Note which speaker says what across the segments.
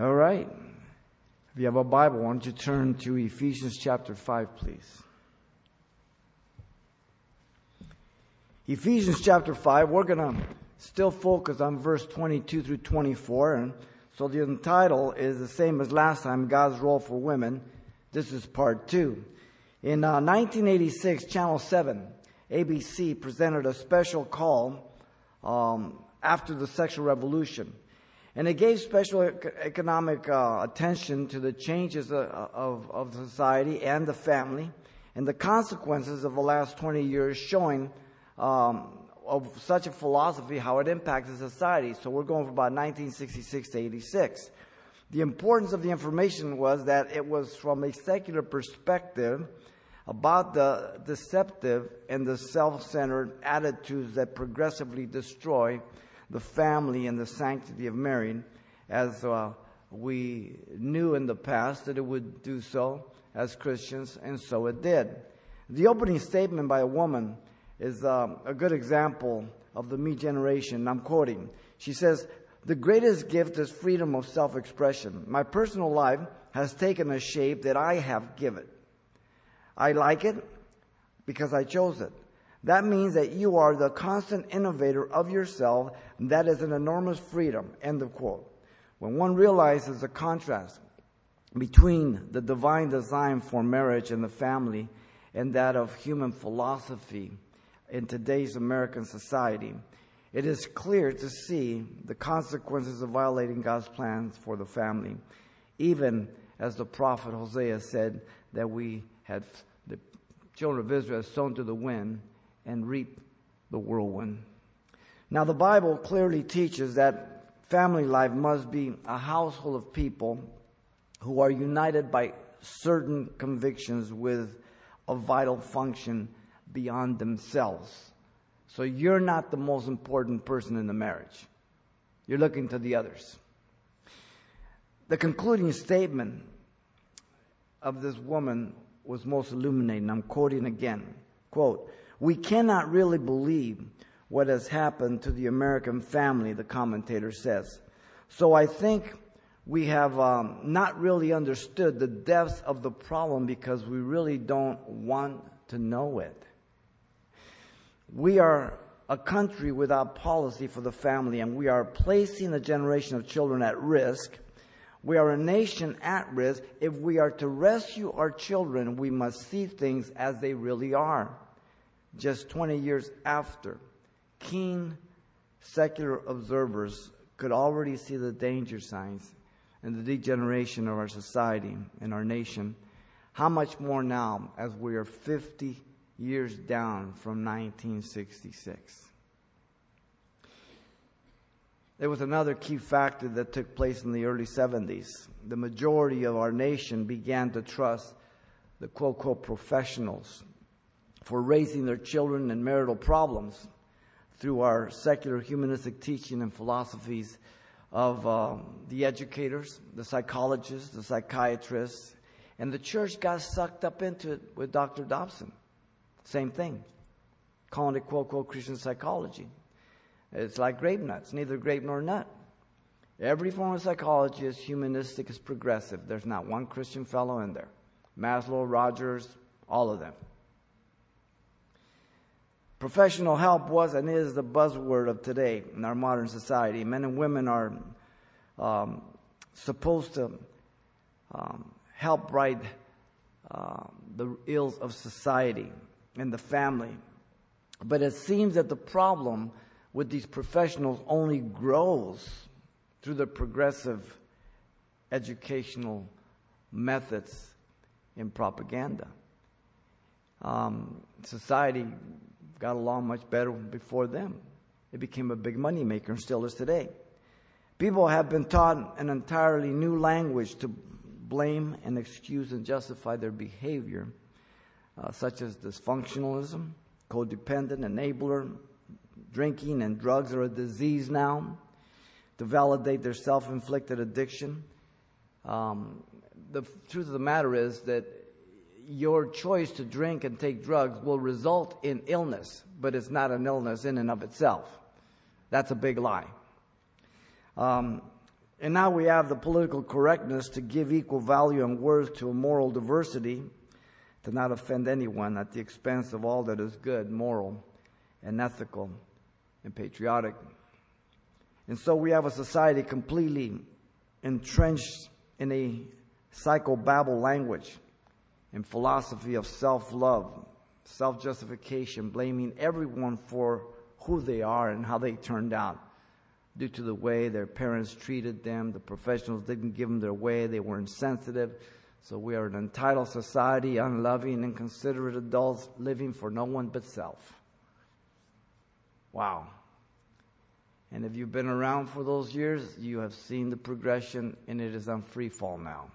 Speaker 1: All right. If you have a Bible, why don't you turn to Ephesians chapter 5, please? Ephesians chapter 5, we're going to still focus on verse 22 through 24. And so the title is the same as last time God's Role for Women. This is part two. In uh, 1986, Channel 7, ABC, presented a special call um, after the sexual revolution. And it gave special economic uh, attention to the changes of, uh, of, of society and the family and the consequences of the last 20 years showing um, of such a philosophy, how it impacts society. So we're going from about 1966 to 86. The importance of the information was that it was from a secular perspective about the deceptive and the self-centered attitudes that progressively destroy the family and the sanctity of marriage, as uh, we knew in the past that it would do so as Christians, and so it did. The opening statement by a woman is uh, a good example of the me generation. I'm quoting. She says, The greatest gift is freedom of self expression. My personal life has taken a shape that I have given. I like it because I chose it. That means that you are the constant innovator of yourself. that is an enormous freedom. End of quote. When one realizes the contrast between the divine design for marriage and the family and that of human philosophy in today's American society, it is clear to see the consequences of violating God's plans for the family, even as the prophet Hosea said that we had the children of Israel sown to the wind and reap the whirlwind. Now, the Bible clearly teaches that family life must be a household of people who are united by certain convictions with a vital function beyond themselves. So you're not the most important person in the marriage. You're looking to the others. The concluding statement of this woman was most illuminating. I'm quoting again. Quote, we cannot really believe what has happened to the American family, the commentator says. So I think we have um, not really understood the depths of the problem because we really don't want to know it. We are a country without policy for the family, and we are placing a generation of children at risk. We are a nation at risk. If we are to rescue our children, we must see things as they really are just 20 years after, keen secular observers could already see the danger signs and the degeneration of our society and our nation. How much more now as we are 50 years down from 1966? There was another key factor that took place in the early 70s. The majority of our nation began to trust the quote, quote, professionals for raising their children and marital problems through our secular humanistic teaching and philosophies of uh, the educators, the psychologists, the psychiatrists, and the church got sucked up into it with Dr. Dobson. Same thing. Calling it quote, quote, Christian psychology. It's like grape nuts, neither grape nor nut. Every form of psychology is humanistic, is progressive. There's not one Christian fellow in there. Maslow, Rogers, all of them. Professional help was and is the buzzword of today in our modern society. Men and women are um, supposed to um, help right uh, the ills of society and the family. But it seems that the problem with these professionals only grows through the progressive educational methods in propaganda. Um, society got along much better before them. It became a big money maker and still is today. People have been taught an entirely new language to blame and excuse and justify their behavior, uh, such as dysfunctionalism, codependent, enabler, drinking and drugs are a disease now, to validate their self inflicted addiction. Um, the truth of the matter is that your choice to drink and take drugs will result in illness, but it's not an illness in and of itself. That's a big lie. Um, And now we have the political correctness to give equal value and worth to a moral diversity, to not offend anyone at the expense of all that is good, moral, and ethical, and patriotic. And so we have a society completely entrenched in a psychobabble language and philosophy of self love, self justification, blaming everyone for who they are and how they turned out due to the way their parents treated them. The professionals didn't give them their way, they were insensitive. So we are an entitled society, unloving, inconsiderate adults living for no one but self. Wow. And if you've been around for those years, you have seen the progression, and it is on free fall now.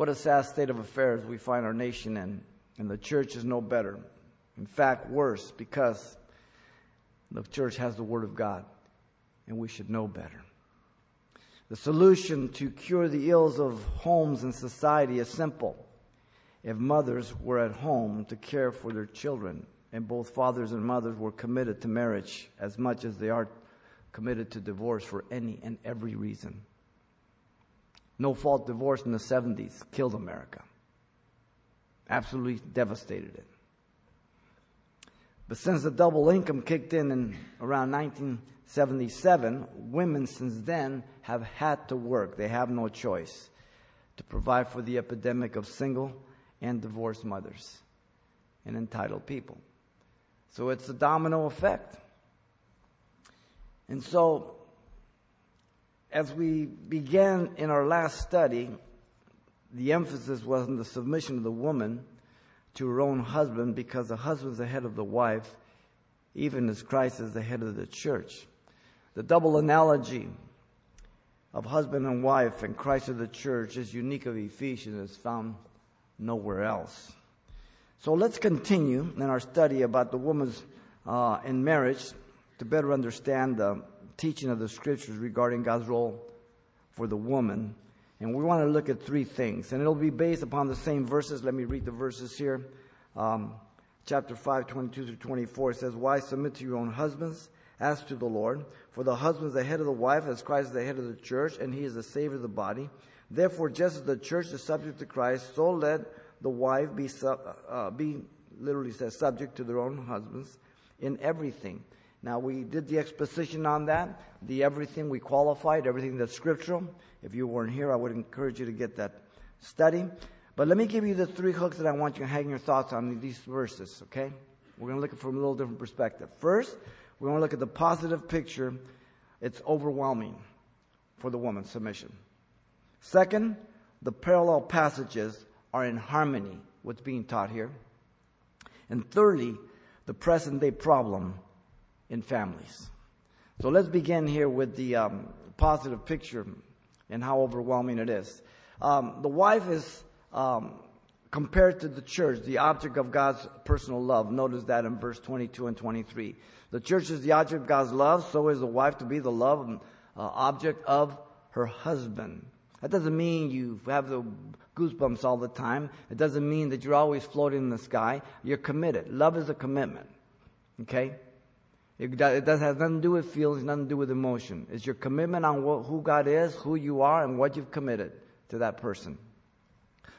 Speaker 1: What a sad state of affairs we find our nation in, and the church is no better. In fact, worse, because the church has the Word of God, and we should know better. The solution to cure the ills of homes and society is simple. If mothers were at home to care for their children, and both fathers and mothers were committed to marriage as much as they are committed to divorce for any and every reason. No fault divorce in the 70s killed America. Absolutely devastated it. But since the double income kicked in in around 1977, women since then have had to work. They have no choice to provide for the epidemic of single and divorced mothers and entitled people. So it's a domino effect. And so, as we began in our last study, the emphasis was on the submission of the woman to her own husband because the husband is the head of the wife, even as Christ is the head of the church. The double analogy of husband and wife and Christ of the church is unique of Ephesians, is found nowhere else. So let's continue in our study about the woman's uh, in marriage to better understand the teaching of the scriptures regarding God's role for the woman. And we want to look at three things, and it'll be based upon the same verses. Let me read the verses here. Um, chapter 5, 22 through 24 says, Why submit to your own husbands as to the Lord? For the husband is the head of the wife, as Christ is the head of the church, and he is the Savior of the body. Therefore, just as the church is subject to Christ, so let the wife be, sub, uh, be literally says subject to their own husbands in everything. Now we did the exposition on that, the everything we qualified, everything that's scriptural. If you weren't here, I would encourage you to get that study. But let me give you the three hooks that I want you to hang your thoughts on these verses, okay? We're going to look at it from a little different perspective. First, we're going to look at the positive picture. It's overwhelming for the woman, submission. Second, the parallel passages are in harmony with what's being taught here. And thirdly, the present day problem in families. So let's begin here with the um, positive picture and how overwhelming it is. Um, the wife is um, compared to the church, the object of God's personal love. Notice that in verse 22 and 23. The church is the object of God's love, so is the wife to be the love uh, object of her husband. That doesn't mean you have the goosebumps all the time. It doesn't mean that you're always floating in the sky. You're committed. Love is a commitment. Okay? It, does have nothing to do with feelings, nothing to do with emotion. It's your commitment on what, who God is, who you are, and what you've committed to that person.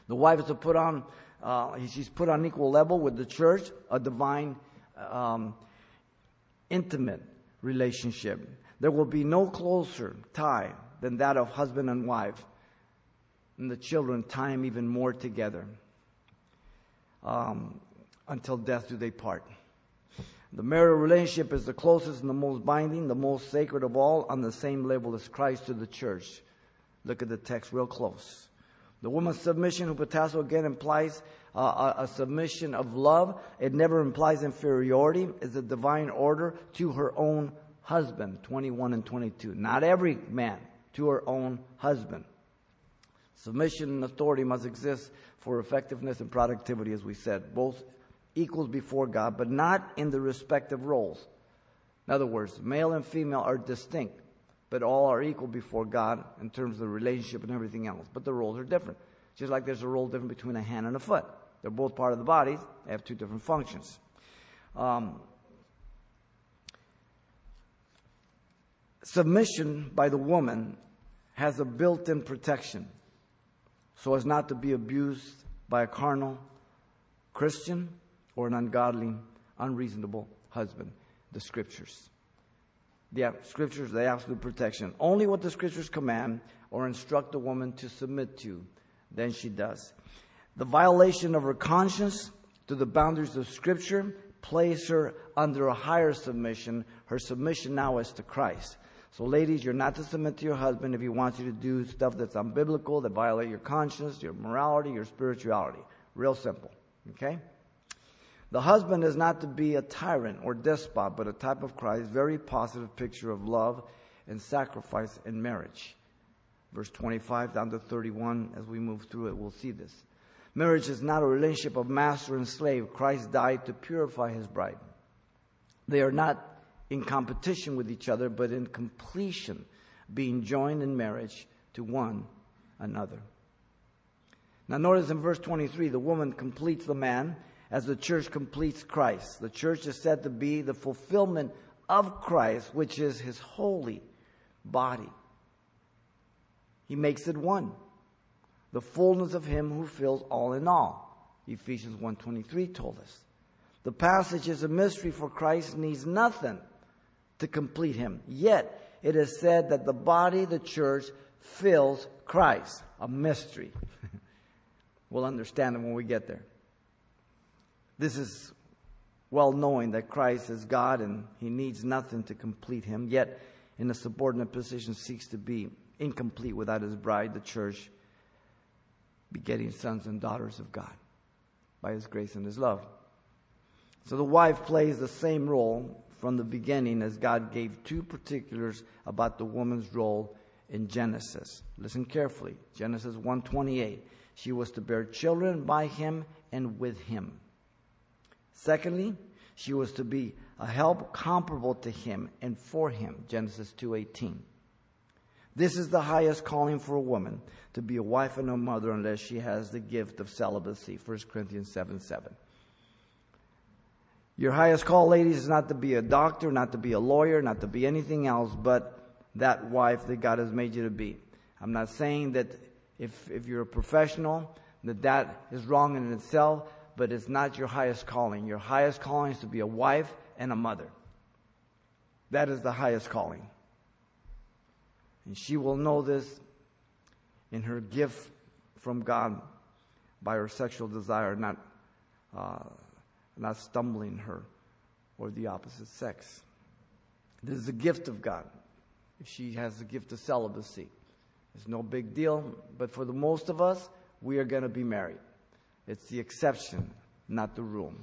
Speaker 1: The wife is to put on, uh, she's put on equal level with the church, a divine, um, intimate relationship. There will be no closer tie than that of husband and wife and the children time even more together um, until death do they part. The marital relationship is the closest and the most binding, the most sacred of all, on the same level as Christ to the church. Look at the text real close. The woman's submission, hupotasso, again implies uh, a, a, submission of love. It never implies inferiority. It's a divine order to her own husband, 21 and 22. Not every man, to her own husband. Submission and authority must exist for effectiveness and productivity, as we said, both equals before God, but not in the respective roles. In other words, male and female are distinct, but all are equal before God in terms of the relationship and everything else. But the roles are different. Just like there's a role different between a hand and a foot. They're both part of the body, they have two different functions. Um, submission by the woman has a built in protection so as not to be abused by a carnal Christian or an ungodly, unreasonable husband. The scriptures. The scriptures, the absolute protection. Only what the scriptures command or instruct a woman to submit to, then she does. The violation of her conscience to the boundaries of scripture place her under a higher submission. Her submission now is to Christ. So, ladies, you're not to submit to your husband if he wants you to do stuff that's unbiblical, that violate your conscience, your morality, your spirituality. Real simple. Okay? The husband is not to be a tyrant or despot, but a type of Christ, very positive picture of love and sacrifice in marriage. Verse 25 down to 31, as we move through it, we'll see this. Marriage is not a relationship of master and slave. Christ died to purify his bride. They are not in competition with each other, but in completion, being joined in marriage to one another. Now, notice in verse 23, the woman completes the man as the church completes Christ. The church is said to be the fulfillment of Christ, which is his holy body. He makes it one. The fullness of him who fills all in all. Ephesians 1:23 told us. The passage is a mystery for Christ needs nothing to complete him. Yet it is said that the body, the church, fills Christ. A mystery. we'll understand it when we get there. This is well knowing that Christ is God and he needs nothing to complete him, yet in a subordinate position seeks to be incomplete without his bride, the church, begetting sons and daughters of God by his grace and his love. So the wife plays the same role from the beginning as God gave two particulars about the woman's role in Genesis. Listen carefully. Genesis 1:28. She was to bear children by him and with him. Secondly, she was to be a help comparable to him and for him. Genesis 2:18. This is the highest calling for a woman to be a wife and a mother unless she has the gift of celibacy. 1 Corinthians 7 7. Your highest call, ladies, is not to be a doctor, not to be a lawyer, not to be anything else but that wife that God has made you to be. I'm not saying that if, if you're a professional, that that is wrong in itself, but it's not your highest calling. Your highest calling is to be a wife and a mother. That is the highest calling. And she will know this in her gift from God by her sexual desire, not uh, not stumbling her or the opposite sex. This is a gift of God. If she has the gift of celibacy, it's no big deal. But for the most of us, we are going to be married. It's the exception, not the rule.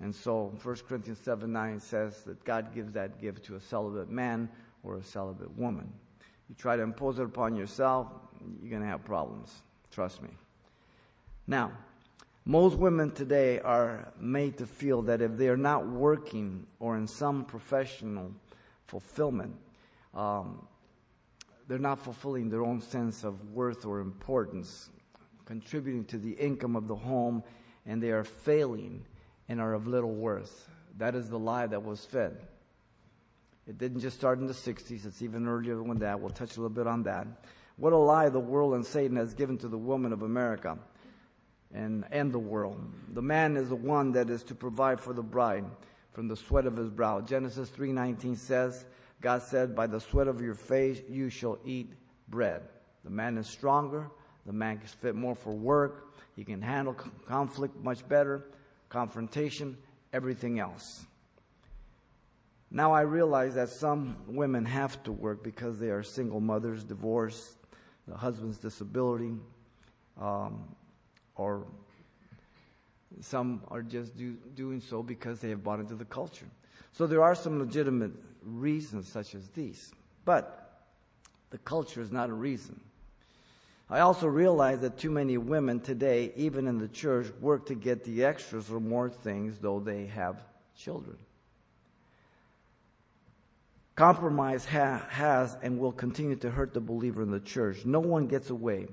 Speaker 1: And so 1 Corinthians 7 9 says that God gives that gift to a celibate man or a celibate woman. You try to impose it upon yourself, you're going to have problems. Trust me. Now, most women today are made to feel that if they are not working or in some professional fulfillment, um, they're not fulfilling their own sense of worth or importance, contributing to the income of the home, and they are failing and are of little worth. That is the lie that was fed. It didn't just start in the 60s, it's even earlier than that. We'll touch a little bit on that. What a lie the world and Satan has given to the woman of America and, and the world. The man is the one that is to provide for the bride from the sweat of his brow. Genesis 3:19 says, God said, "By the sweat of your face you shall eat bread." The man is stronger. The man is fit more for work. He can handle conflict much better, confrontation, everything else. Now I realize that some women have to work because they are single mothers, divorced, the husband's disability, um, or some are just do, doing so because they have bought into the culture. So there are some legitimate reasons such as these. But the culture is not a reason. I also realize that too many women today, even in the church, work to get the extras or more things, though they have children. Compromise ha- has and will continue to hurt the believer in the church. No one gets away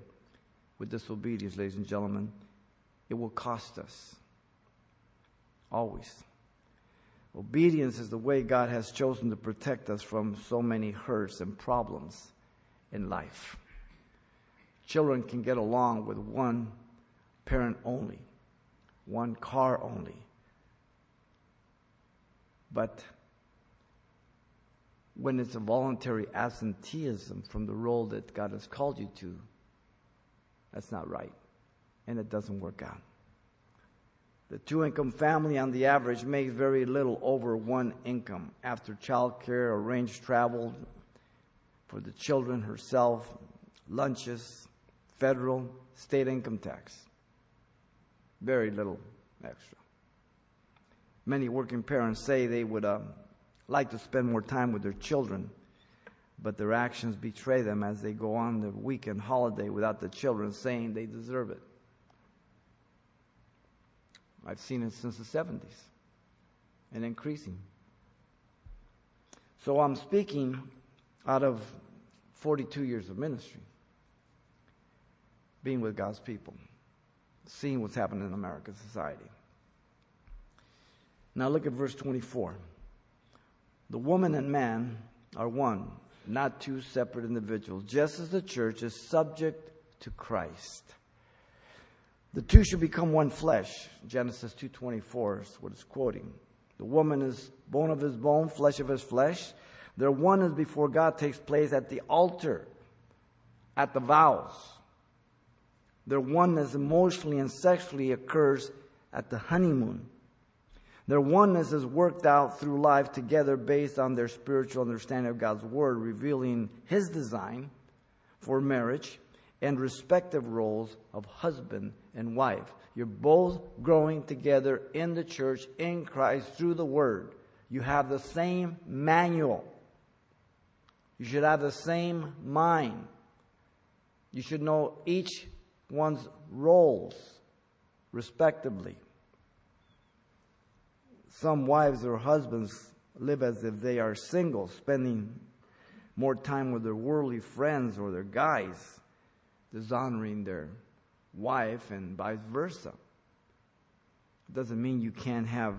Speaker 1: with disobedience, ladies and gentlemen, it will cost us. Always. Obedience is the way God has chosen to protect us from so many hurts and problems in life. Children can get along with one parent only, one car only. But when it's a voluntary absenteeism from the role that God has called you to, that's not right. And it doesn't work out. The two income family on the average makes very little over one income after child care, arranged travel for the children, herself, lunches, federal, state income tax. Very little extra. Many working parents say they would uh, like to spend more time with their children, but their actions betray them as they go on the weekend holiday without the children saying they deserve it. I've seen it since the 70s and increasing. So I'm speaking out of 42 years of ministry, being with God's people, seeing what's happening in American society. Now look at verse 24. The woman and man are one, not two separate individuals, just as the church is subject to Christ. The two should become one flesh. Genesis 2:24 is what it's quoting. The woman is bone of his bone, flesh of his flesh. Their oneness before God takes place at the altar, at the vows. Their oneness emotionally and sexually occurs at the honeymoon. Their oneness is worked out through life together based on their spiritual understanding of God's Word, revealing His design for marriage and respective roles of husband and wife. You're both growing together in the church, in Christ, through the Word. You have the same manual. You should have the same mind. You should know each one's roles respectively. Some wives or husbands live as if they are single, spending more time with their worldly friends or their guys, dishonoring their wife and vice versa. It doesn't mean you can't have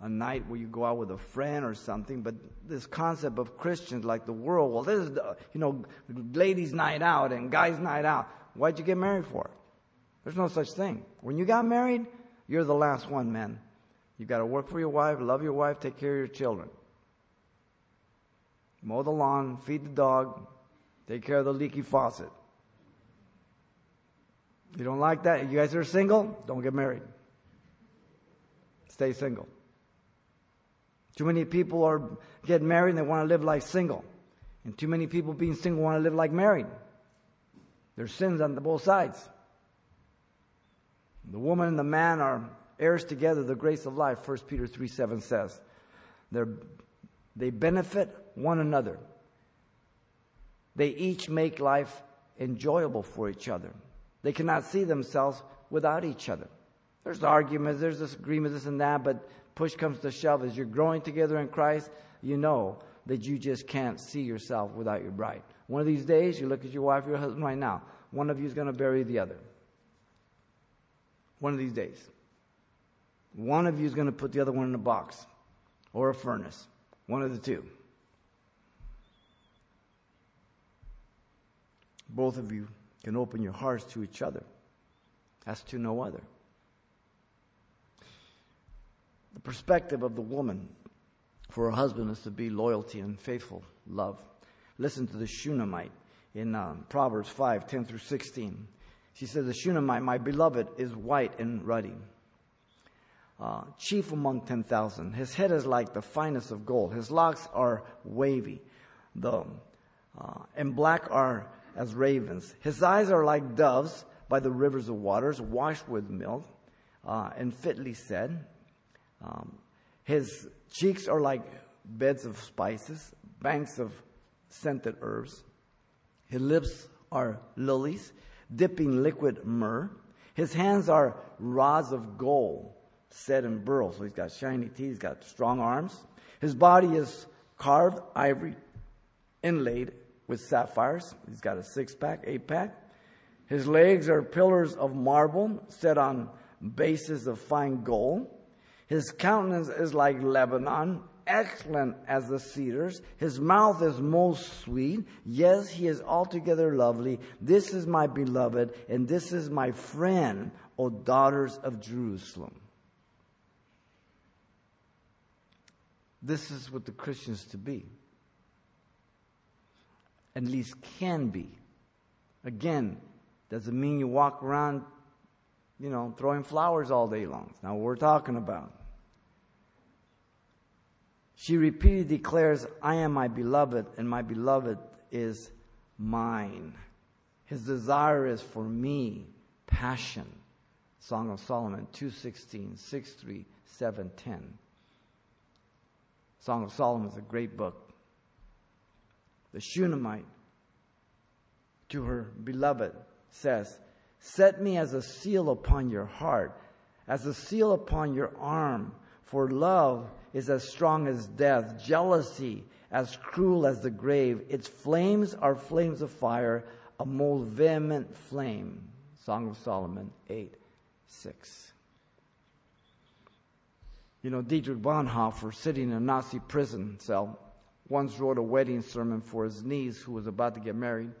Speaker 1: a night where you go out with a friend or something, but this concept of Christians like the world, well, this is, the, you know, ladies' night out and guys' night out. Why'd you get married for? There's no such thing. When you got married, you're the last one, man. You got to work for your wife, love your wife, take care of your children. Mow the lawn, feed the dog, take care of the leaky faucet. You don't like that? You guys are single? Don't get married. Stay single. Too many people are getting married and they want to live like single. And too many people being single want to live like married. There's sins on the both sides. The woman and the man are heirs together the grace of life, 1 Peter 3 7 says. They're, they benefit one another. They each make life enjoyable for each other. They cannot see themselves without each other. There's arguments, there's disagreements, this and that, but push comes to shove. As you're growing together in Christ, you know that you just can't see yourself without your bride. One of these days, you look at your wife or your husband right now. One of you is going to bury the other. One of these days. One of you is going to put the other one in a box or a furnace. One of the two. Both of you can open your hearts to each other as to no other. The perspective of the woman for her husband is to be loyalty and faithful love. Listen to the Shunammite in um, Proverbs 5 10 through 16. She says, The Shunammite, my beloved, is white and ruddy uh, chief among 10,000. His head is like the finest of gold. His locks are wavy. The, uh, and black are as ravens. His eyes are like doves by the rivers of waters, washed with milk, uh, and fitly said. Um, his cheeks are like beds of spices, banks of scented herbs. His lips are lilies, dipping liquid myrrh. His hands are rods of gold set in beryl. So he's got shiny teeth, he's got strong arms. His body is carved ivory, inlaid with sapphires. He's got a six pack, eight pack. His legs are pillars of marble set on bases of fine gold. His countenance is like Lebanon, excellent as the cedars. His mouth is most sweet. Yes, he is altogether lovely. This is my beloved, and this is my friend, O daughters of Jerusalem. This is what the Christians to be. At least can be. Again, doesn't mean you walk around, you know, throwing flowers all day long. It's not what we're talking about. She repeatedly declares, I am my beloved, and my beloved is mine. His desire is for me, passion. Song of Solomon 216, 63, 7, 10. Song of Solomon is a great book. The Shunammite to her beloved says, Set me as a seal upon your heart, as a seal upon your arm, for love is as strong as death, jealousy as cruel as the grave. Its flames are flames of fire, a most vehement flame. Song of Solomon 8 6. You know, Dietrich Bonhoeffer, sitting in a Nazi prison cell, once wrote a wedding sermon for his niece who was about to get married.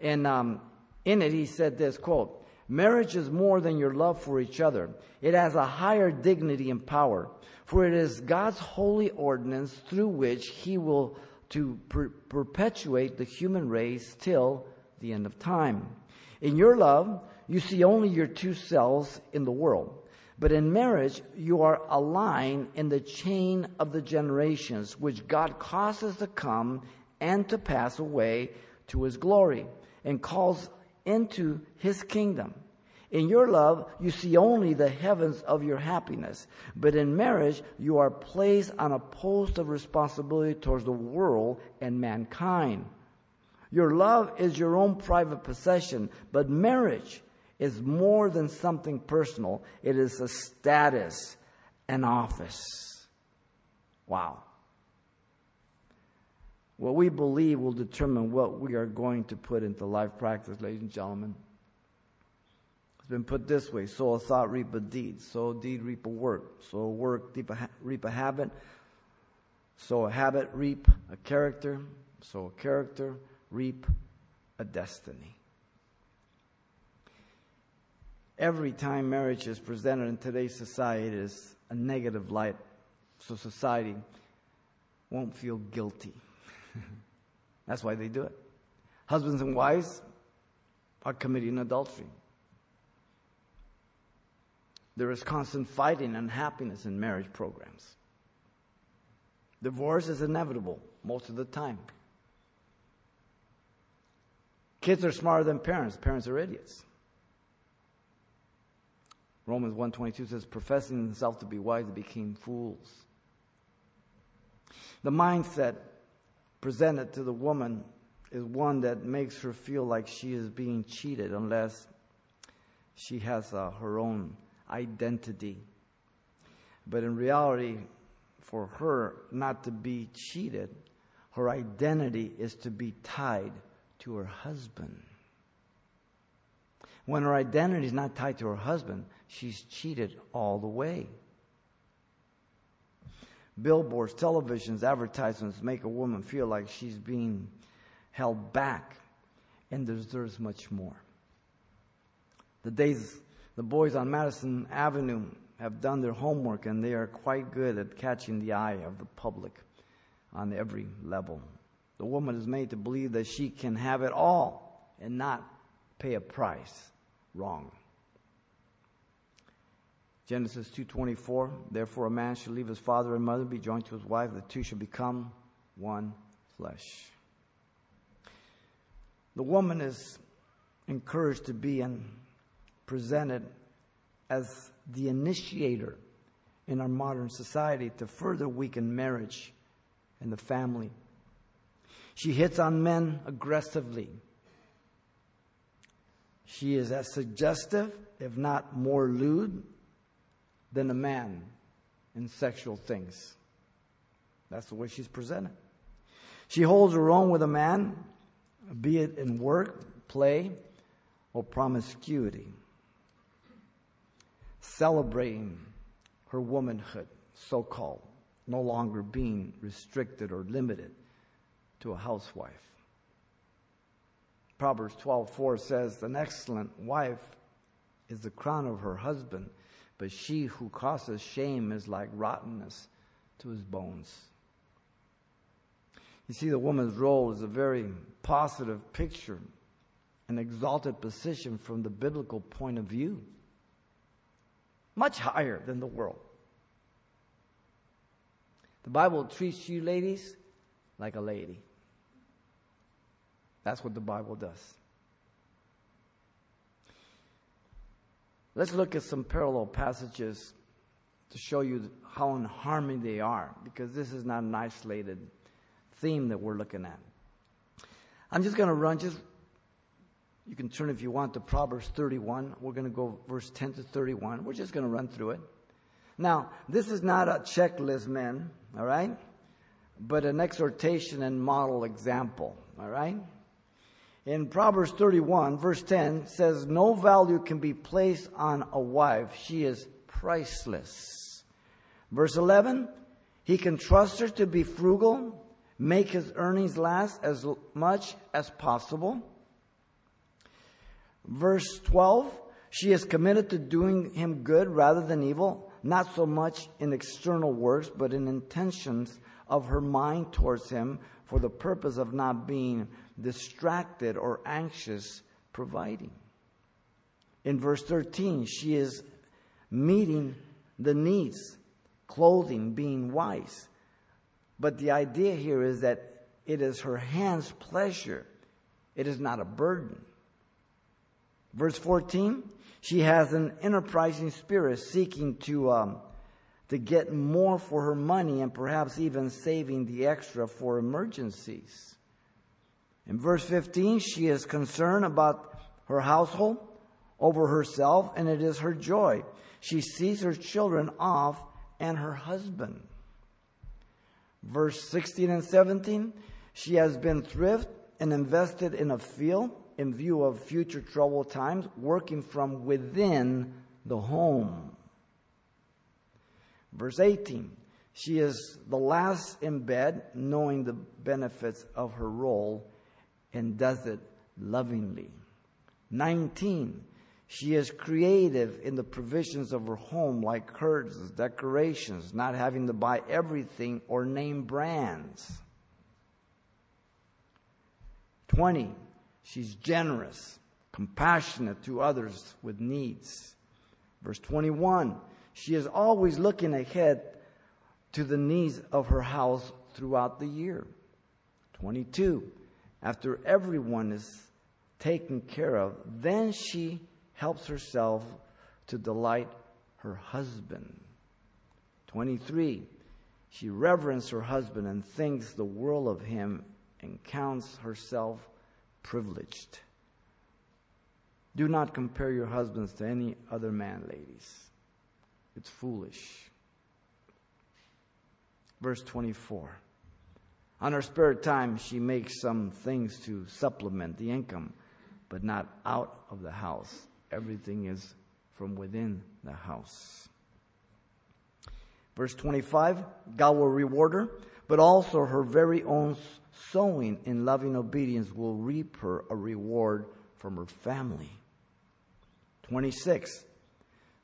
Speaker 1: And um, in it, he said this quote, Marriage is more than your love for each other. It has a higher dignity and power, for it is God's holy ordinance through which He will to per- perpetuate the human race till the end of time. In your love, you see only your two selves in the world. But in marriage, you are aligned in the chain of the generations, which God causes to come and to pass away to his glory, and calls into his kingdom. In your love, you see only the heavens of your happiness. But in marriage, you are placed on a post of responsibility towards the world and mankind. Your love is your own private possession, but marriage is more than something personal. It is a status, an office. Wow. What we believe will determine what we are going to put into life practice, ladies and gentlemen. It's been put this way sow a thought, reap a deed. Sow a deed, reap a work. Sow a work, a, reap a habit. Sow a habit, reap a character. Sow a character, reap a destiny. Every time marriage is presented in today's society, it is a negative light, so society won't feel guilty. That's why they do it. Husbands and wives are committing adultery. There is constant fighting and unhappiness in marriage programs. Divorce is inevitable most of the time. Kids are smarter than parents. Parents are idiots. Romans 1.22 says, professing themselves to be wise, they became fools. The mindset presented to the woman is one that makes her feel like she is being cheated unless she has uh, her own identity. But in reality, for her not to be cheated, her identity is to be tied to her husband. When her identity is not tied to her husband, she's cheated all the way. Billboards, televisions, advertisements make a woman feel like she's being held back and deserves much more. The days, the boys on Madison Avenue have done their homework and they are quite good at catching the eye of the public on every level. The woman is made to believe that she can have it all and not pay a price. Wrong. Genesis 2:24 Therefore a man shall leave his father and mother be joined to his wife the two shall become one flesh. The woman is encouraged to be and presented as the initiator in our modern society to further weaken marriage and the family. She hits on men aggressively. She is as suggestive, if not more lewd, than a man in sexual things. That's the way she's presented. She holds her own with a man, be it in work, play, or promiscuity. Celebrating her womanhood, so called, no longer being restricted or limited to a housewife. Proverbs 12:4 says, "An excellent wife is the crown of her husband, but she who causes shame is like rottenness to his bones." You see, the woman's role is a very positive picture, an exalted position from the biblical point of view, much higher than the world. The Bible treats you ladies like a lady. That's what the Bible does. Let's look at some parallel passages to show you how in harmony they are, because this is not an isolated theme that we're looking at. I'm just going to run, just, you can turn if you want to Proverbs 31. We're going to go verse 10 to 31. We're just going to run through it. Now, this is not a checklist, men, all right? But an exhortation and model example, all right? In Proverbs 31, verse 10 says, No value can be placed on a wife. She is priceless. Verse 11, he can trust her to be frugal, make his earnings last as much as possible. Verse 12, she is committed to doing him good rather than evil, not so much in external works, but in intentions of her mind towards him for the purpose of not being distracted or anxious providing. In verse 13, she is meeting the needs, clothing, being wise. But the idea here is that it is her hand's pleasure, it is not a burden. Verse 14, she has an enterprising spirit seeking to, um, to get more for her money and perhaps even saving the extra for emergencies. In verse 15, she is concerned about her household over herself, and it is her joy. She sees her children off and her husband. Verse 16 and 17, she has been thrift and invested in a field in view of future troubled times, working from within the home. Verse 18, she is the last in bed, knowing the benefits of her role and does it lovingly. 19. She is creative in the provisions of her home, like curtains, decorations, not having to buy everything or name brands. 20. She's generous, compassionate to others with needs. Verse 21. She is always looking ahead to the needs of her house throughout the year. 22 after everyone is taken care of, then she helps herself to delight her husband. 23. She reverences her husband and thinks the world of him and counts herself privileged. Do not compare your husbands to any other man, ladies. It's foolish. Verse 24. On her spare time, she makes some things to supplement the income, but not out of the house. Everything is from within the house. Verse 25 God will reward her, but also her very own sowing in loving obedience will reap her a reward from her family. 26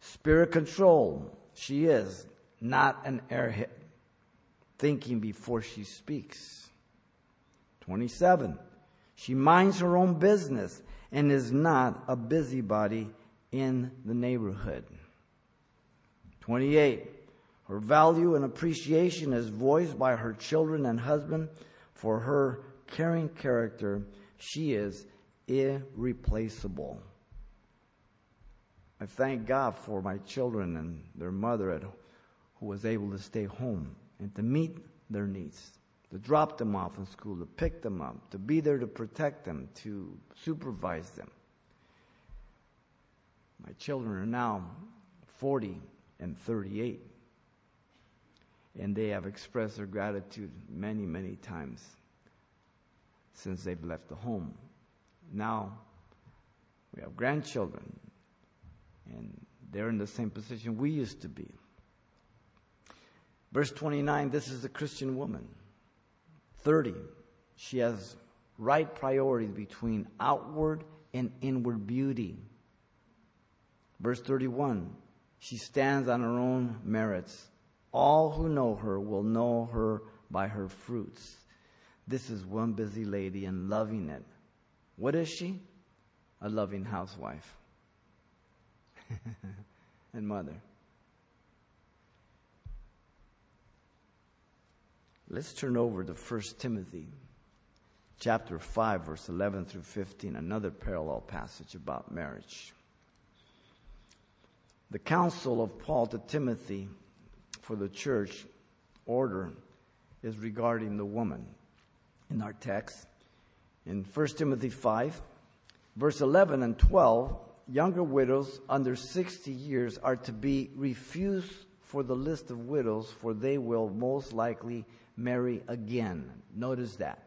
Speaker 1: Spirit control. She is not an airhead thinking before she speaks. 27. She minds her own business and is not a busybody in the neighborhood. 28. Her value and appreciation is voiced by her children and husband for her caring character. She is irreplaceable. I thank God for my children and their mother who was able to stay home and to meet their needs, to drop them off in school, to pick them up, to be there to protect them, to supervise them. My children are now 40 and 38, and they have expressed their gratitude many, many times since they've left the home. Now we have grandchildren, and they're in the same position we used to be. Verse 29, this is a Christian woman. 30, she has right priorities between outward and inward beauty. Verse 31, she stands on her own merits. All who know her will know her by her fruits. This is one busy lady and loving it. What is she? A loving housewife and mother. Let's turn over to 1 Timothy chapter 5 verse 11 through 15, another parallel passage about marriage. The counsel of Paul to Timothy for the church order is regarding the woman in our text. In 1 Timothy 5, verse 11 and 12, younger widows under 60 years are to be refused for the list of widows, for they will most likely marry again. Notice that.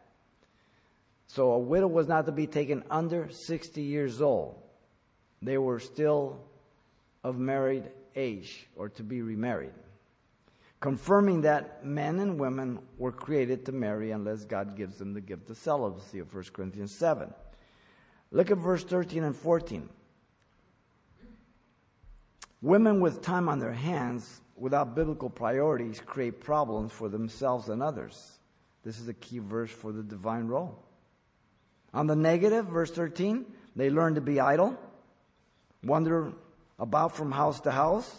Speaker 1: So a widow was not to be taken under 60 years old. They were still of married age or to be remarried confirming that men and women were created to marry unless God gives them the gift of celibacy of 1 Corinthians 7. Look at verse 13 and 14. Women with time on their hands without biblical priorities create problems for themselves and others. This is a key verse for the divine role. On the negative, verse 13, they learn to be idle, wander about from house to house,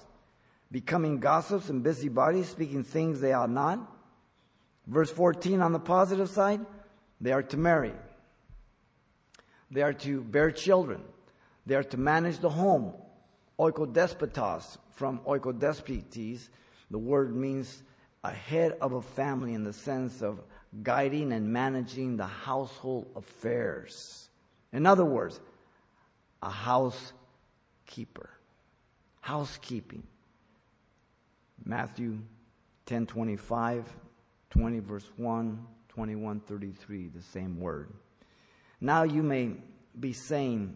Speaker 1: becoming gossips and busybodies, speaking things they ought not. Verse 14 on the positive side, they are to marry. They are to bear children. They are to manage the home. Oikodespotos from oikodespotes. The word means a head of a family in the sense of guiding and managing the household affairs. In other words, a housekeeper. Housekeeping. Matthew 10 25, 20 verse 1, 21 33, the same word. Now you may be saying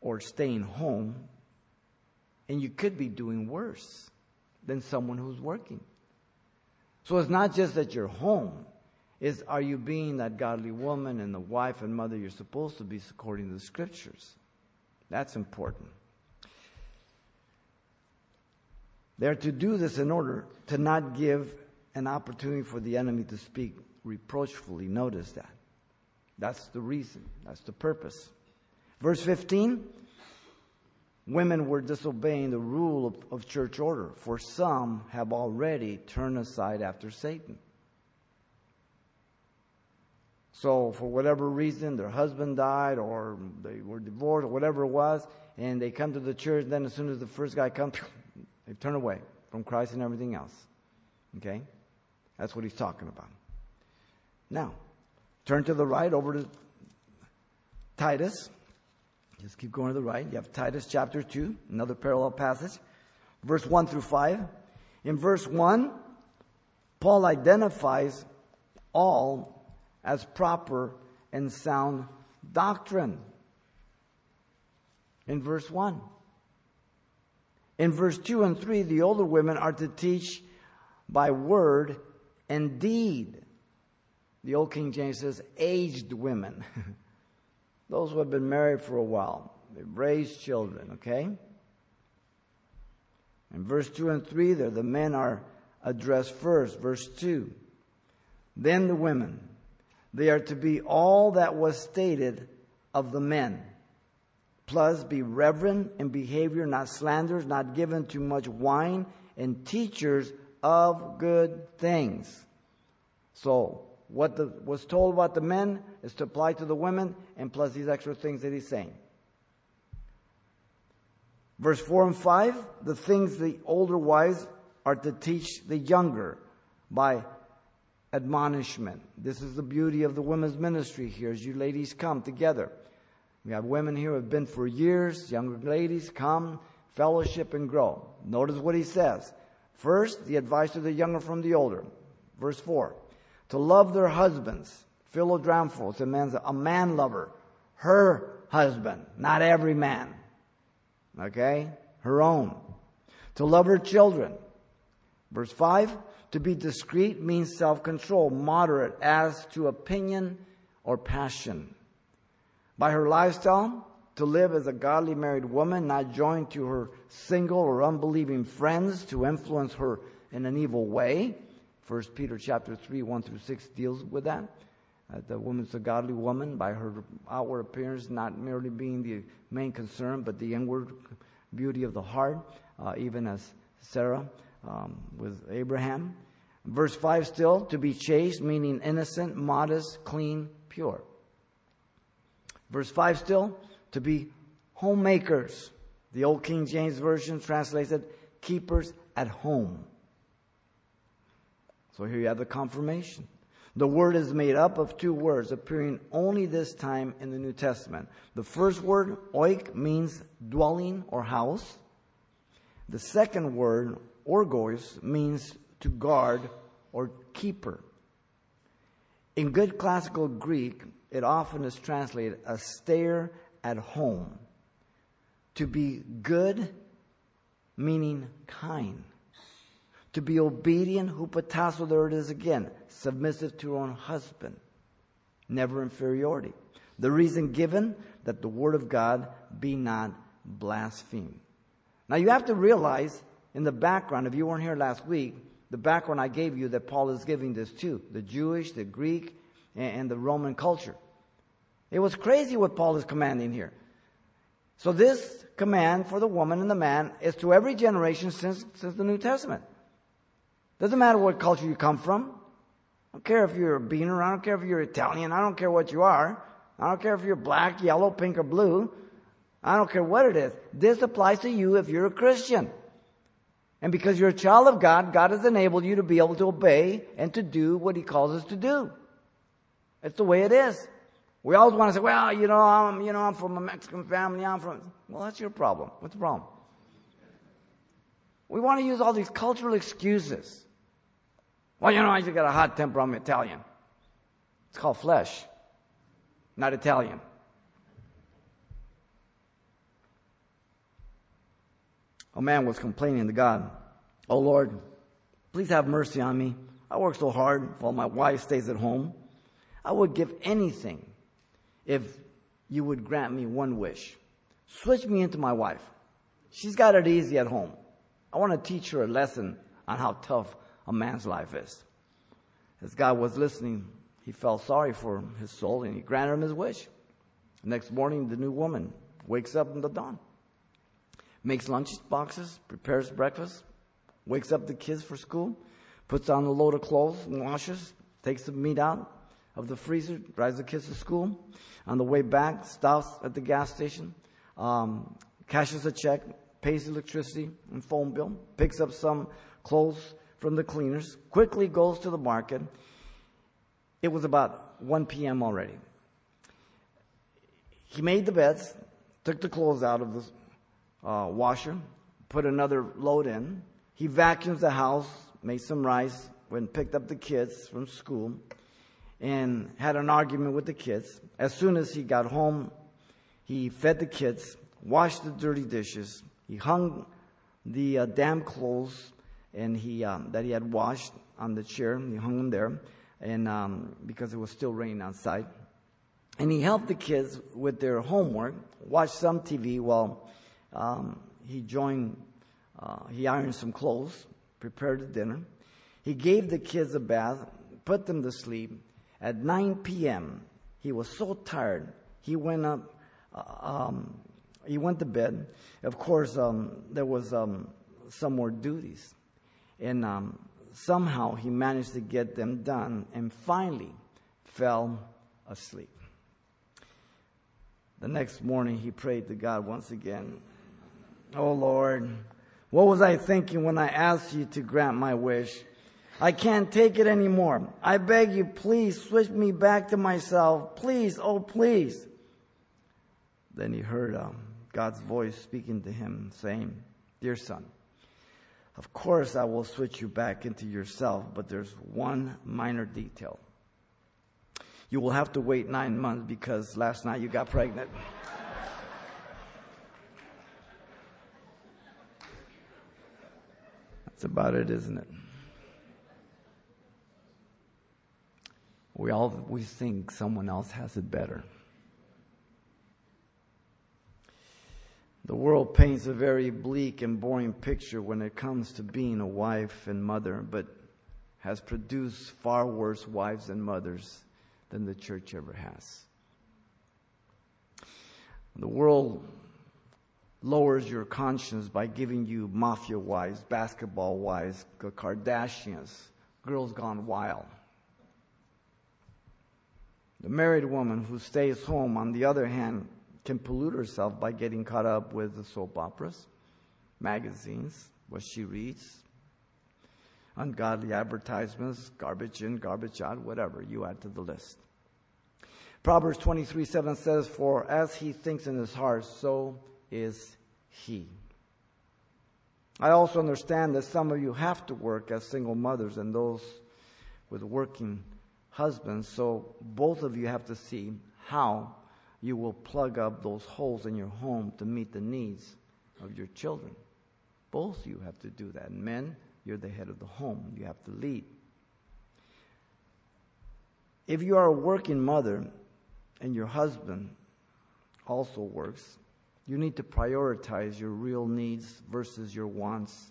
Speaker 1: or staying home, and you could be doing worse than someone who's working. So it's not just that you're home, is are you being that godly woman and the wife and mother you're supposed to be according to the scriptures? That's important. They're to do this in order to not give an opportunity for the enemy to speak reproachfully. Notice that. That's the reason. That's the purpose. Verse 15 Women were disobeying the rule of, of church order, for some have already turned aside after Satan. So, for whatever reason, their husband died or they were divorced or whatever it was, and they come to the church, then as soon as the first guy comes, they turn away from Christ and everything else. Okay? That's what he's talking about. Now, turn to the right over to Titus. Just keep going to the right. You have Titus chapter 2, another parallel passage, verse 1 through 5. In verse 1, Paul identifies all as proper and sound doctrine. In verse 1. In verse 2 and 3, the older women are to teach by word and deed. The Old King James says aged women. Those who have been married for a while. They've raised children, okay? In verse 2 and 3 there, the men are addressed first. Verse 2. Then the women. They are to be all that was stated of the men. Plus, be reverent in behavior, not slanderers, not given to much wine, and teachers of good things. So, what the, was told about the men is to apply to the women, and plus these extra things that he's saying. Verse 4 and 5 the things the older wives are to teach the younger by admonishment. This is the beauty of the women's ministry here as you ladies come together. We have women here who have been for years, younger ladies, come, fellowship, and grow. Notice what he says. First, the advice to the younger from the older. Verse 4. To love their husbands. Philandros, a, man's, a man lover. Her husband, not every man. Okay? Her own. To love her children. Verse 5 To be discreet means self control, moderate as to opinion or passion. By her lifestyle, to live as a godly married woman, not joined to her single or unbelieving friends to influence her in an evil way. First Peter chapter 3, 1 through 6 deals with that. Uh, the woman's a godly woman by her outward appearance, not merely being the main concern, but the inward beauty of the heart, uh, even as Sarah um, with Abraham. Verse 5 still, to be chaste, meaning innocent, modest, clean, pure. Verse 5 still, to be homemakers. The Old King James Version translates it, keepers at home. So here you have the confirmation. The word is made up of two words appearing only this time in the New Testament. The first word, oik, means dwelling or house. The second word, orgos, means to guard or keeper. In good classical Greek, it often is translated a stayer at home. To be good, meaning kind. To be obedient, hupotasso, there it is again, submissive to her own husband. Never inferiority. The reason given that the word of God be not blasphemed. Now you have to realize in the background, if you weren't here last week, the background I gave you that Paul is giving this to the Jewish, the Greek, and the Roman culture. It was crazy what Paul is commanding here. So this command for the woman and the man is to every generation since, since the New Testament. Doesn't matter what culture you come from. I don't care if you're a beaner. I don't care if you're Italian. I don't care what you are. I don't care if you're black, yellow, pink, or blue. I don't care what it is. This applies to you if you're a Christian. And because you're a child of God, God has enabled you to be able to obey and to do what He calls us to do. It's the way it is. We always want to say, well, you know, I'm, you know, I'm from a Mexican family. I'm from, well, that's your problem. What's the problem? We want to use all these cultural excuses. Well, you know, I just got a hot temper. I'm Italian. It's called flesh, not Italian. A man was complaining to God, Oh Lord, please have mercy on me. I work so hard while my wife stays at home. I would give anything if you would grant me one wish. Switch me into my wife. She's got it easy at home. I want to teach her a lesson on how tough a man's life is. As God was listening, he felt sorry for his soul and he granted him his wish. Next morning, the new woman wakes up in the dawn, makes lunch boxes, prepares breakfast, wakes up the kids for school, puts on a load of clothes and washes, takes the meat out of the freezer, drives the kids to school. On the way back, stops at the gas station, um, cashes a check, pays electricity and phone bill, picks up some clothes from the cleaners, quickly goes to the market. It was about 1 p.m. already. He made the beds, took the clothes out of the uh, washer, put another load in. He vacuums the house, made some rice, went and picked up the kids from school, and had an argument with the kids. As soon as he got home, he fed the kids, washed the dirty dishes, he hung the uh, damp clothes and he um, that he had washed on the chair. He hung them there, and um, because it was still raining outside, and he helped the kids with their homework. Watched some TV while um, he joined. Uh, he ironed some clothes, prepared the dinner. He gave the kids a bath, put them to sleep, at 9 p.m., he was so tired, he went up, uh, um, he went to bed. Of course, um, there was um, some more duties. And um, somehow he managed to get them done and finally fell asleep. The next morning, he prayed to God once again. Oh Lord, what was I thinking when I asked you to grant my wish? I can't take it anymore. I beg you, please switch me back to myself. Please, oh please. Then he heard um, God's voice speaking to him, saying, Dear son, of course I will switch you back into yourself, but there's one minor detail. You will have to wait nine months because last night you got pregnant. That's about it, isn't it? We always think someone else has it better. The world paints a very bleak and boring picture when it comes to being a wife and mother, but has produced far worse wives and mothers than the church ever has. The world lowers your conscience by giving you mafia wives, basketball wives, the Kardashians, girls gone wild. The married woman who stays home, on the other hand, can pollute herself by getting caught up with the soap operas, magazines, what she reads, ungodly advertisements, garbage in, garbage out, whatever you add to the list. Proverbs 23 7 says, For as he thinks in his heart, so is he. I also understand that some of you have to work as single mothers and those with working husbands, so both of you have to see how you will plug up those holes in your home to meet the needs of your children. Both you have to do that. Men, you're the head of the home, you have to lead. If you are a working mother and your husband also works, you need to prioritize your real needs versus your wants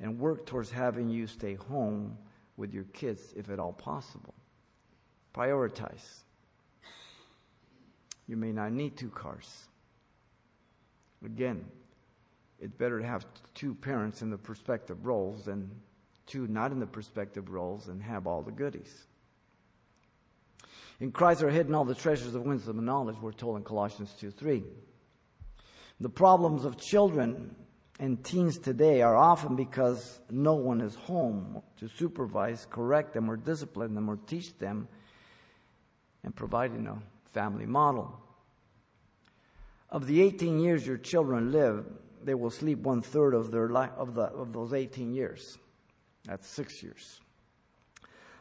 Speaker 1: and work towards having you stay home with your kids if at all possible. Prioritize. You may not need two cars. Again, it's better to have two parents in the perspective roles than two not in the perspective roles and have all the goodies. In Christ are hidden all the treasures of wisdom and knowledge, we're told in Colossians 2 3. The problems of children and teens today are often because no one is home to supervise, correct them, or discipline them, or teach them, and providing a family model. Of the 18 years your children live, they will sleep one third of their life, of, the, of those 18 years. That's six years.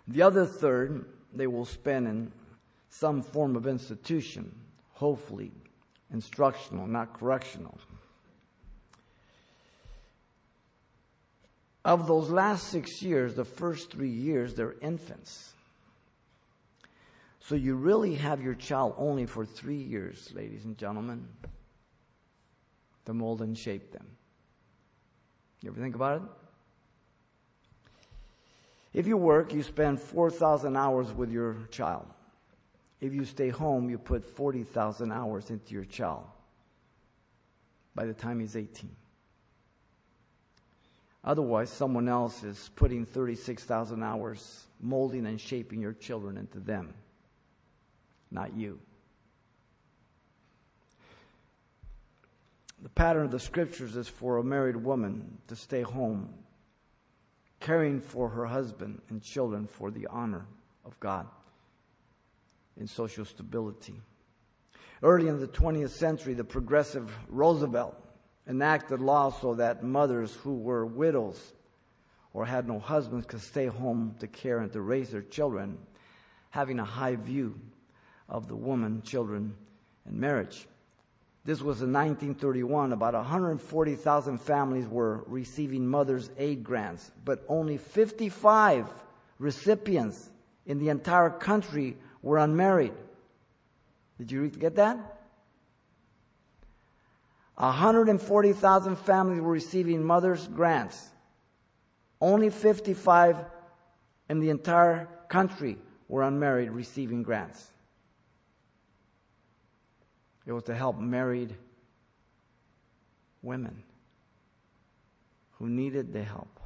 Speaker 1: The other third they will spend in some form of institution, hopefully instructional, not correctional. Of those last six years, the first three years, they're infants. So you really have your child only for three years, ladies and gentlemen, to mold and shape them. You ever think about it? If you work, you spend 4,000 hours with your child. If you stay home, you put 40,000 hours into your child by the time he's 18. Otherwise, someone else is putting 36,000 hours molding and shaping your children into them not you. The pattern of the scriptures is for a married woman to stay home, caring for her husband and children for the honor of God in social stability. Early in the 20th century, the progressive Roosevelt enacted laws so that mothers who were widows or had no husbands could stay home to care and to raise their children, having a high view of the woman, children, and marriage. This was in 1931. About 140,000 families were receiving Mother's Aid grants, but only 55 recipients in the entire country were unmarried. Did you get that? 140,000 families were receiving Mother's grants. Only 55 in the entire country were unmarried receiving grants. It was to help married women who needed the help.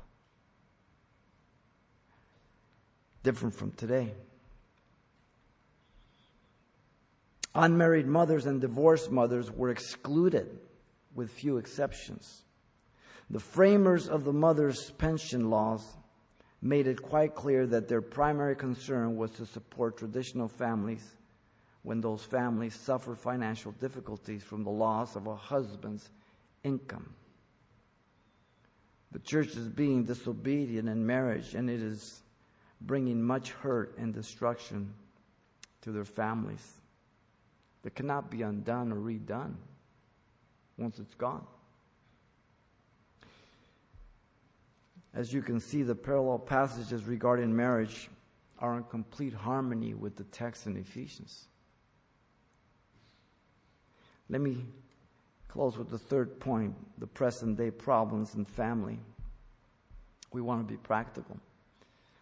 Speaker 1: Different from today. Unmarried mothers and divorced mothers were excluded, with few exceptions. The framers of the mother's pension laws made it quite clear that their primary concern was to support traditional families when those families suffer financial difficulties from the loss of a husband's income. The church is being disobedient in marriage, and it is bringing much hurt and destruction to their families that cannot be undone or redone once it's gone. as you can see, the parallel passages regarding marriage are in complete harmony with the text in Ephesians. Let me close with the third point the present day problems in family. We want to be practical.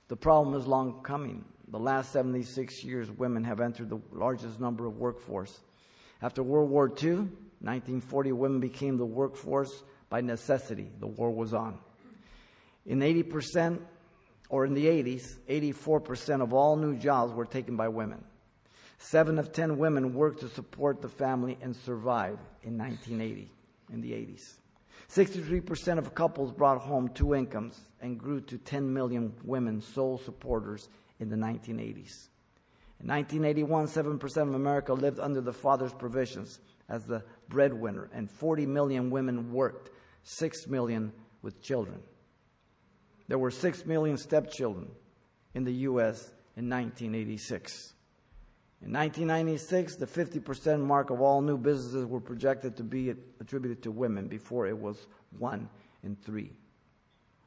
Speaker 1: The problem is long coming. The last 76 years, women have entered the largest number of workforce. After World War II, 1940, women became the workforce by necessity. The war was on. In 80%, or in the 80s, 84% of all new jobs were taken by women. Seven of 10 women worked to support the family and survive in 1980, in the 80s. 63% of couples brought home two incomes and grew to 10 million women sole supporters in the 1980s. In 1981, 7% of America lived under the father's provisions as the breadwinner, and 40 million women worked, 6 million with children. There were 6 million stepchildren in the U.S. in 1986. In 1996, the 50% mark of all new businesses were projected to be attributed to women before it was one in three.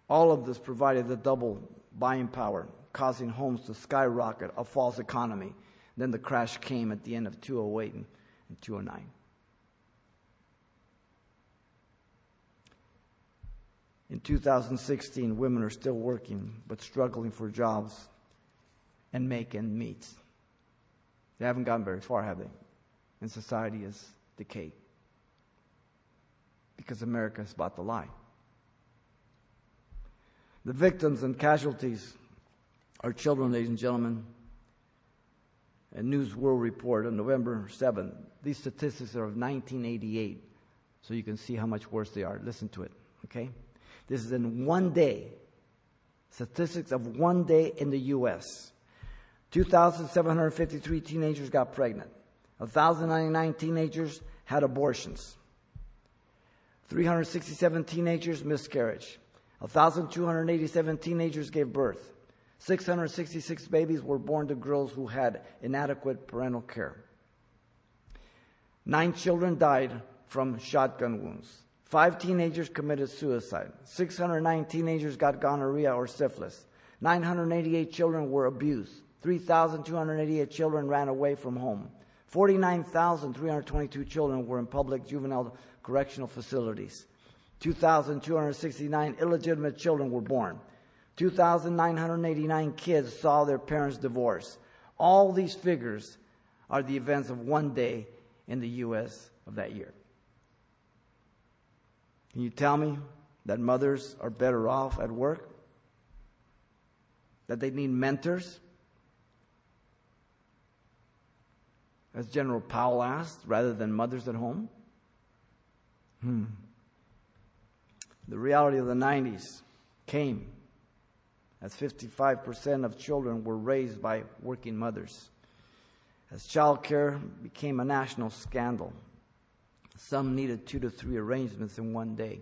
Speaker 1: All of this provided the double buying power, causing homes to skyrocket, a false economy. Then the crash came at the end of 2008 and 209. In 2016, women are still working but struggling for jobs and making meets. They haven't gotten very far, have they? And society has decayed. Because America is about to lie. The victims and casualties are children, ladies and gentlemen. A News World Report on November 7th. These statistics are of 1988, so you can see how much worse they are. Listen to it, okay? This is in one day. Statistics of one day in the U.S. 2,753 teenagers got pregnant. 1,099 teenagers had abortions. 367 teenagers miscarriage. 1,287 teenagers gave birth. 666 babies were born to girls who had inadequate parental care. Nine children died from shotgun wounds. Five teenagers committed suicide. 609 teenagers got gonorrhea or syphilis. 988 children were abused. 3,288 children ran away from home. 49,322 children were in public juvenile correctional facilities. 2,269 illegitimate children were born. 2,989 kids saw their parents divorce. All these figures are the events of one day in the U.S. of that year. Can you tell me that mothers are better off at work? That they need mentors? As General Powell asked, rather than mothers at home? Hmm. The reality of the 90s came as 55% of children were raised by working mothers. As child care became a national scandal, some needed two to three arrangements in one day.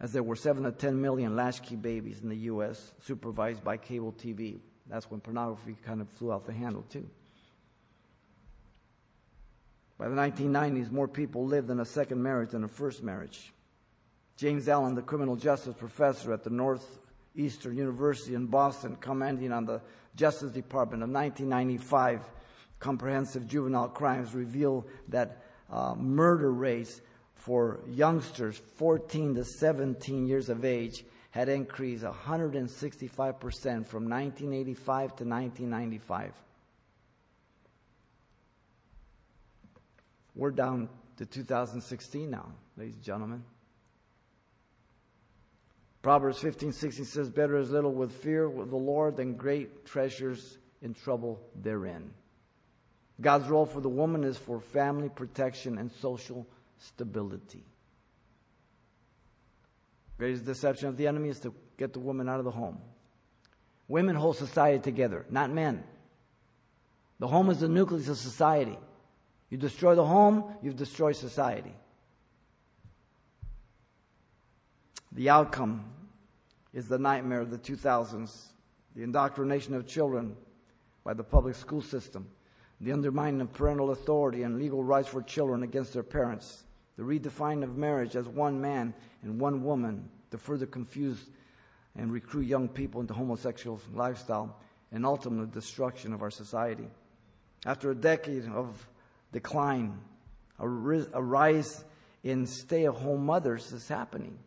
Speaker 1: As there were seven to 10 million latchkey babies in the U.S. supervised by cable TV. That's when pornography kind of flew out the handle, too. By the 1990s, more people lived in a second marriage than a first marriage. James Allen, the criminal justice professor at the Northeastern University in Boston, commenting on the Justice Department of 1995 comprehensive juvenile crimes, revealed that uh, murder rates for youngsters 14 to 17 years of age had increased 165% from 1985 to 1995. We're down to 2016 now, ladies and gentlemen. Proverbs 15, 16 says, Better is little with fear of the Lord than great treasures in trouble therein. God's role for the woman is for family protection and social stability. Greatest deception of the enemy is to get the woman out of the home. Women hold society together, not men. The home is the nucleus of society. You destroy the home, you destroy society. The outcome is the nightmare of the 2000s the indoctrination of children by the public school system, the undermining of parental authority and legal rights for children against their parents, the redefining of marriage as one man and one woman to further confuse and recruit young people into homosexual lifestyle and ultimate destruction of our society. After a decade of decline, a, rise in stay-at-home mothers is happening.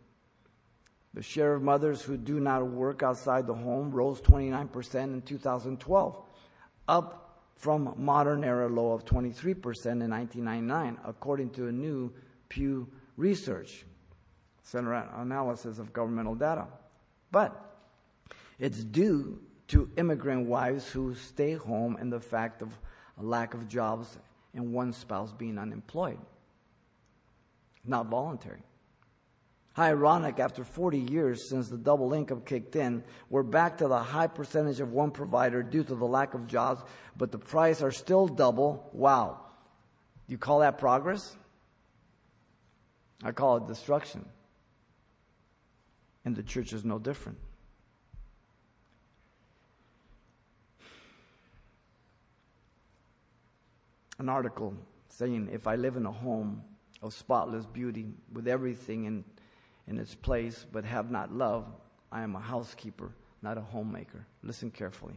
Speaker 1: The share of mothers who do not work outside the home rose 29% in 2012, up from modern era low of 23% in 1999, according to a new Pew Research Center analysis of governmental data. But it's due to immigrant wives who stay home and the fact of a lack of jobs and one spouse being unemployed. Not voluntary. How ironic, after 40 years since the double income kicked in, we're back to the high percentage of one provider due to the lack of jobs, but the price are still double. Wow. You call that progress? I call it destruction. And the church is no different. An article saying if I live in a home of spotless beauty with everything in in its place, but have not love, I am a housekeeper, not a homemaker. Listen carefully.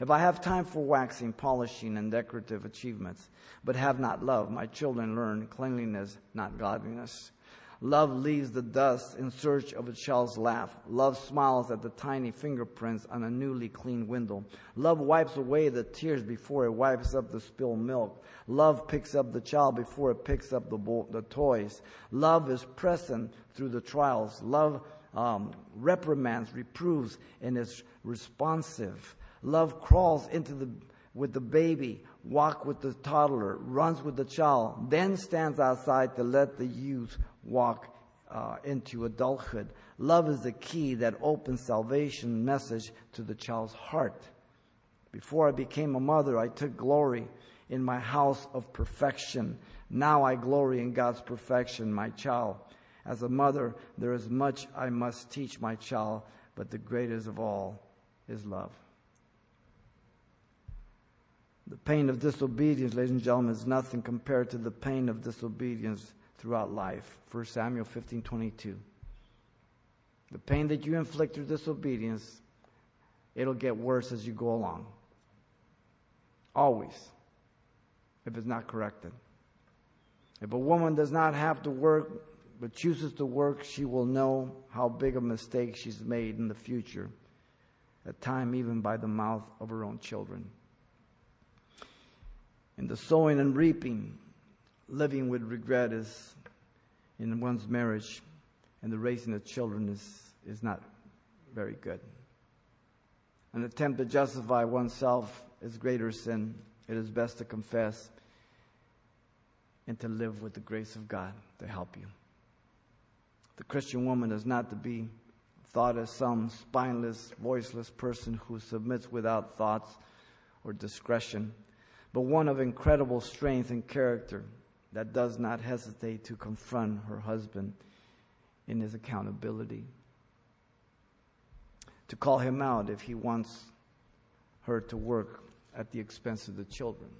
Speaker 1: If I have time for waxing, polishing, and decorative achievements, but have not love, my children learn cleanliness, not godliness. Love leaves the dust in search of a child's laugh. Love smiles at the tiny fingerprints on a newly cleaned window. Love wipes away the tears before it wipes up the spilled milk. Love picks up the child before it picks up the, bo- the toys. Love is present through the trials. Love um, reprimands, reproves, and is responsive. Love crawls into the with the baby, walk with the toddler, runs with the child, then stands outside to let the youth walk uh, into adulthood. Love is the key that opens salvation message to the child's heart. Before I became a mother, I took glory in my house of perfection. Now I glory in God's perfection, my child. As a mother, there is much I must teach my child, but the greatest of all is love. The pain of disobedience, ladies and gentlemen, is nothing compared to the pain of disobedience throughout life. 1 Samuel 15 22. The pain that you inflict through disobedience, it'll get worse as you go along. Always. If it's not corrected. If a woman does not have to work but chooses to work, she will know how big a mistake she's made in the future, at time even by the mouth of her own children. In the sowing and reaping, living with regret is in one's marriage and the raising of children is, is not very good. An attempt to justify oneself is greater sin. It is best to confess and to live with the grace of God to help you. The Christian woman is not to be thought as some spineless, voiceless person who submits without thoughts or discretion, but one of incredible strength and character that does not hesitate to confront her husband in his accountability, to call him out if he wants her to work at the expense of the children,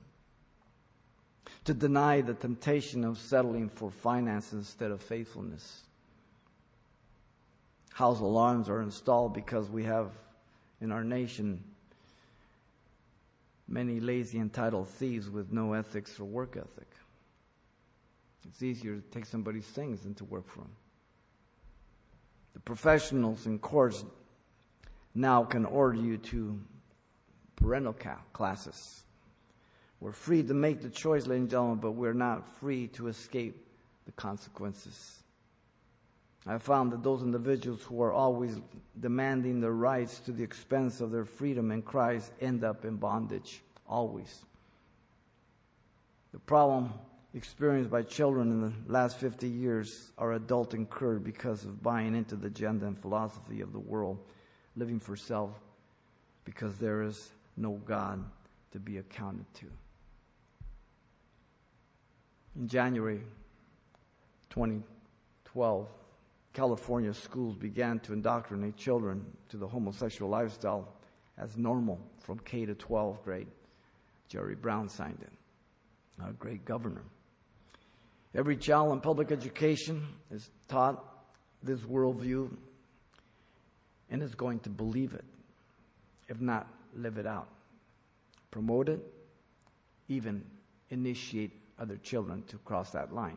Speaker 1: to deny the temptation of settling for finance instead of faithfulness. House alarms are installed because we have in our nation many lazy, entitled thieves with no ethics or work ethic. It's easier to take somebody's things than to work for them. The professionals in courts now can order you to parental ca- classes. We're free to make the choice, ladies and gentlemen, but we're not free to escape the consequences. I found that those individuals who are always demanding their rights to the expense of their freedom in Christ end up in bondage, always. The problem experienced by children in the last 50 years are adult incurred because of buying into the agenda and philosophy of the world, living for self, because there is no God to be accounted to. In January 2012, California schools began to indoctrinate children to the homosexual lifestyle as normal from K to 12 grade. Jerry Brown signed it, a great governor. Every child in public education is taught this worldview and is going to believe it. If not, live it out. Promote it, even initiate other children to cross that line.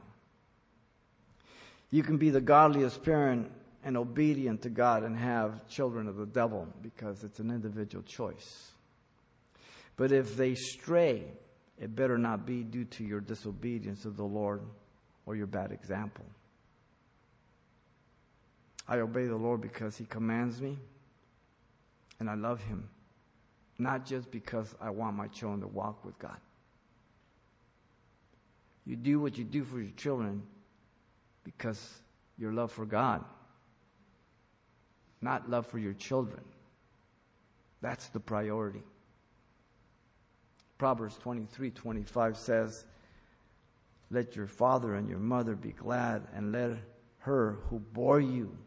Speaker 1: You can be the godliest parent and obedient to God and have children of the devil because it's an individual choice. But if they stray, it better not be due to your disobedience of the Lord or your bad example. I obey the Lord because He commands me and I love Him, not just because I want my children to walk with God. You do what you do for your children because your love for God, not love for your children. That's the priority. Proverbs 23 25 says, Let your father and your mother be glad, and let her who bore you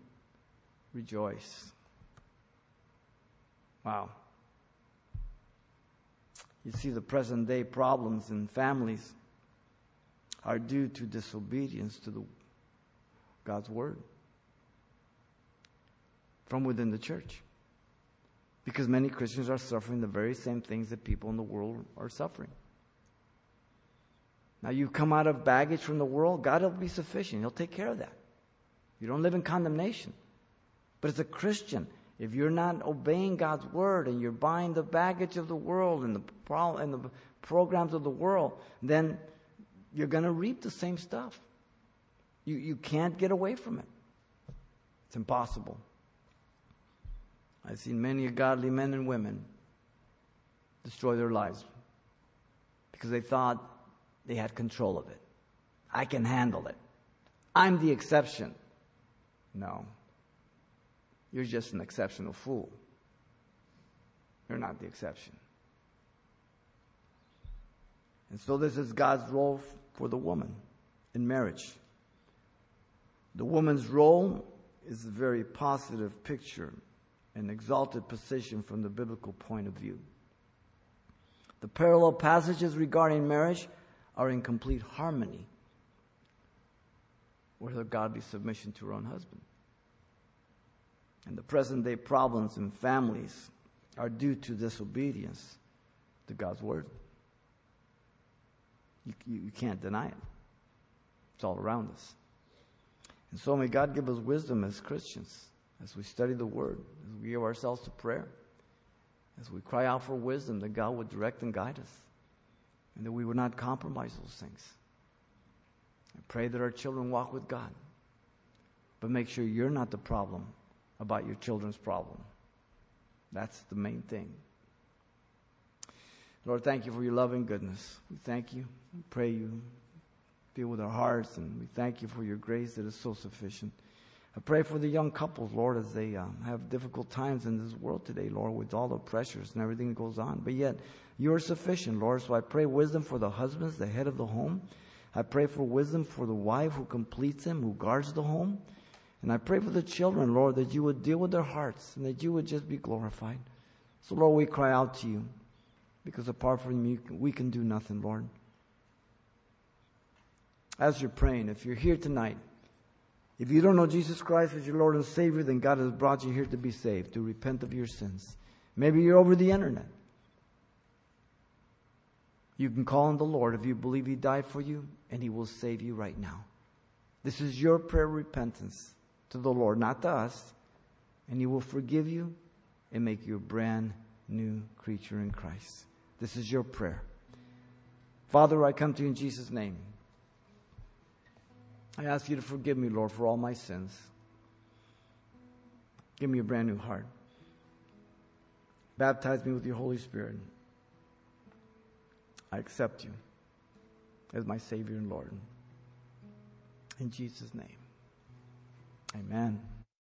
Speaker 1: rejoice. Wow. You see, the present day problems in families are due to disobedience to the, God's word from within the church. Because many Christians are suffering the very same things that people in the world are suffering. Now, you come out of baggage from the world, God will be sufficient. He'll take care of that. You don't live in condemnation. But as a Christian, if you're not obeying God's word and you're buying the baggage of the world and the, pro- and the programs of the world, then you're going to reap the same stuff. You, you can't get away from it. It's impossible. I've seen many godly men and women destroy their lives because they thought they had control of it. I can handle it. I'm the exception. No. You're just an exceptional fool. You're not the exception. And so, this is God's role for the woman in marriage. The woman's role is a very positive picture, an exalted position from the biblical point of view. The parallel passages regarding marriage are in complete harmony with her godly submission to her own husband. And the present day problems in families are due to disobedience to God's word. You, you, you can't deny it. It's all around us. And so may God give us wisdom as Christians, as we study the Word, as we give ourselves to prayer, as we cry out for wisdom, that God would direct and guide us, and that we would not compromise those things. I pray that our children walk with God, but make sure you're not the problem about your children's problem. That's the main thing. Lord, thank you for your love and goodness. We thank you. We pray you deal with our hearts, and we thank you for your grace that is so sufficient. I pray for the young couples, Lord, as they um, have difficult times in this world today, Lord, with all the pressures and everything that goes on. But yet, you are sufficient, Lord. So I pray wisdom for the husbands, the head of the home. I pray for wisdom for the wife who completes them, who guards the home. And I pray for the children, Lord, that you would deal with their hearts and that you would just be glorified. So, Lord, we cry out to you because apart from you, we can do nothing, Lord. As you're praying, if you're here tonight, if you don't know Jesus Christ as your Lord and Savior, then God has brought you here to be saved, to repent of your sins. Maybe you're over the internet. You can call on the Lord if you believe He died for you, and He will save you right now. This is your prayer of repentance to the Lord, not to us, and He will forgive you and make you a brand new creature in Christ. This is your prayer. Father, I come to you in Jesus' name. I ask you to forgive me, Lord, for all my sins. Give me a brand new heart. Baptize me with your Holy Spirit. I accept you as my Savior and Lord. In Jesus' name, amen.